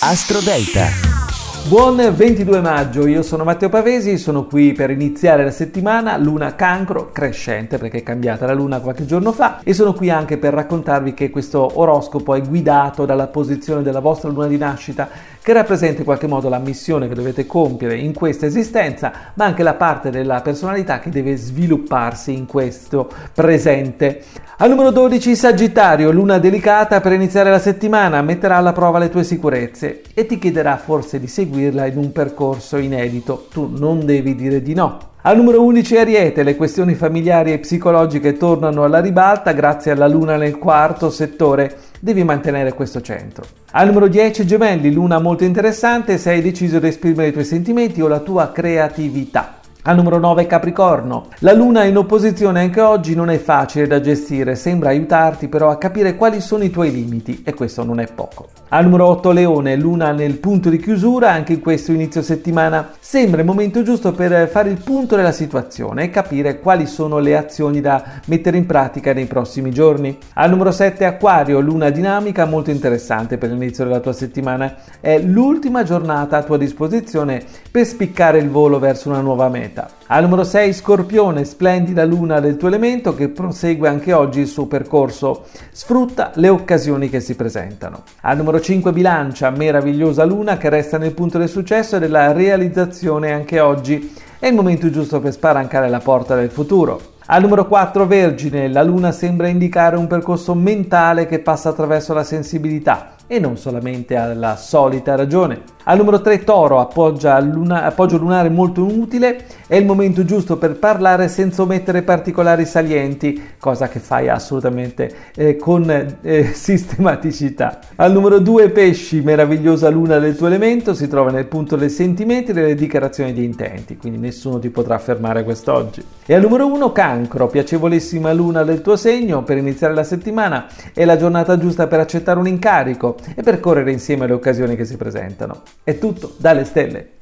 Astro Delta. Buon 22 maggio, io sono Matteo Pavesi, sono qui per iniziare la settimana Luna Cancro crescente perché è cambiata la Luna qualche giorno fa e sono qui anche per raccontarvi che questo oroscopo è guidato dalla posizione della vostra Luna di nascita che rappresenta in qualche modo la missione che dovete compiere in questa esistenza ma anche la parte della personalità che deve svilupparsi in questo presente. Al numero 12 Sagittario, luna delicata per iniziare la settimana, metterà alla prova le tue sicurezze e ti chiederà forse di seguirla in un percorso inedito. Tu non devi dire di no. Al numero 11 Ariete, le questioni familiari e psicologiche tornano alla ribalta grazie alla luna nel quarto settore. Devi mantenere questo centro. Al numero 10 Gemelli, luna molto interessante se hai deciso di esprimere i tuoi sentimenti o la tua creatività. Al numero 9 Capricorno. La luna in opposizione anche oggi non è facile da gestire, sembra aiutarti però a capire quali sono i tuoi limiti e questo non è poco. Al numero 8 Leone, luna nel punto di chiusura, anche in questo inizio settimana sembra il momento giusto per fare il punto della situazione e capire quali sono le azioni da mettere in pratica nei prossimi giorni. Al numero 7 Acquario, luna dinamica molto interessante per l'inizio della tua settimana. È l'ultima giornata a tua disposizione per spiccare il volo verso una nuova meta pianeta. Al numero 6 Scorpione, splendida luna del tuo elemento che prosegue anche oggi il suo percorso. Sfrutta le occasioni che si presentano. Al numero 5 Bilancia, meravigliosa luna che resta nel punto del successo e della realizzazione anche oggi. È il momento giusto per sparancare la porta del futuro. Al numero 4 Vergine, la luna sembra indicare un percorso mentale che passa attraverso la sensibilità e non solamente alla solita ragione. Al numero 3 Toro, luna, appoggio lunare molto utile, è il momento giusto per parlare senza omettere particolari salienti, cosa che fai assolutamente eh, con eh, sistematicità. Al numero 2 Pesci, meravigliosa luna del tuo elemento, si trova nel punto dei sentimenti e delle dichiarazioni di intenti, quindi nessuno ti potrà fermare quest'oggi. E al numero 1 Cancro, piacevolissima luna del tuo segno, per iniziare la settimana è la giornata giusta per accettare un incarico e per correre insieme alle occasioni che si presentano. È tutto dalle stelle.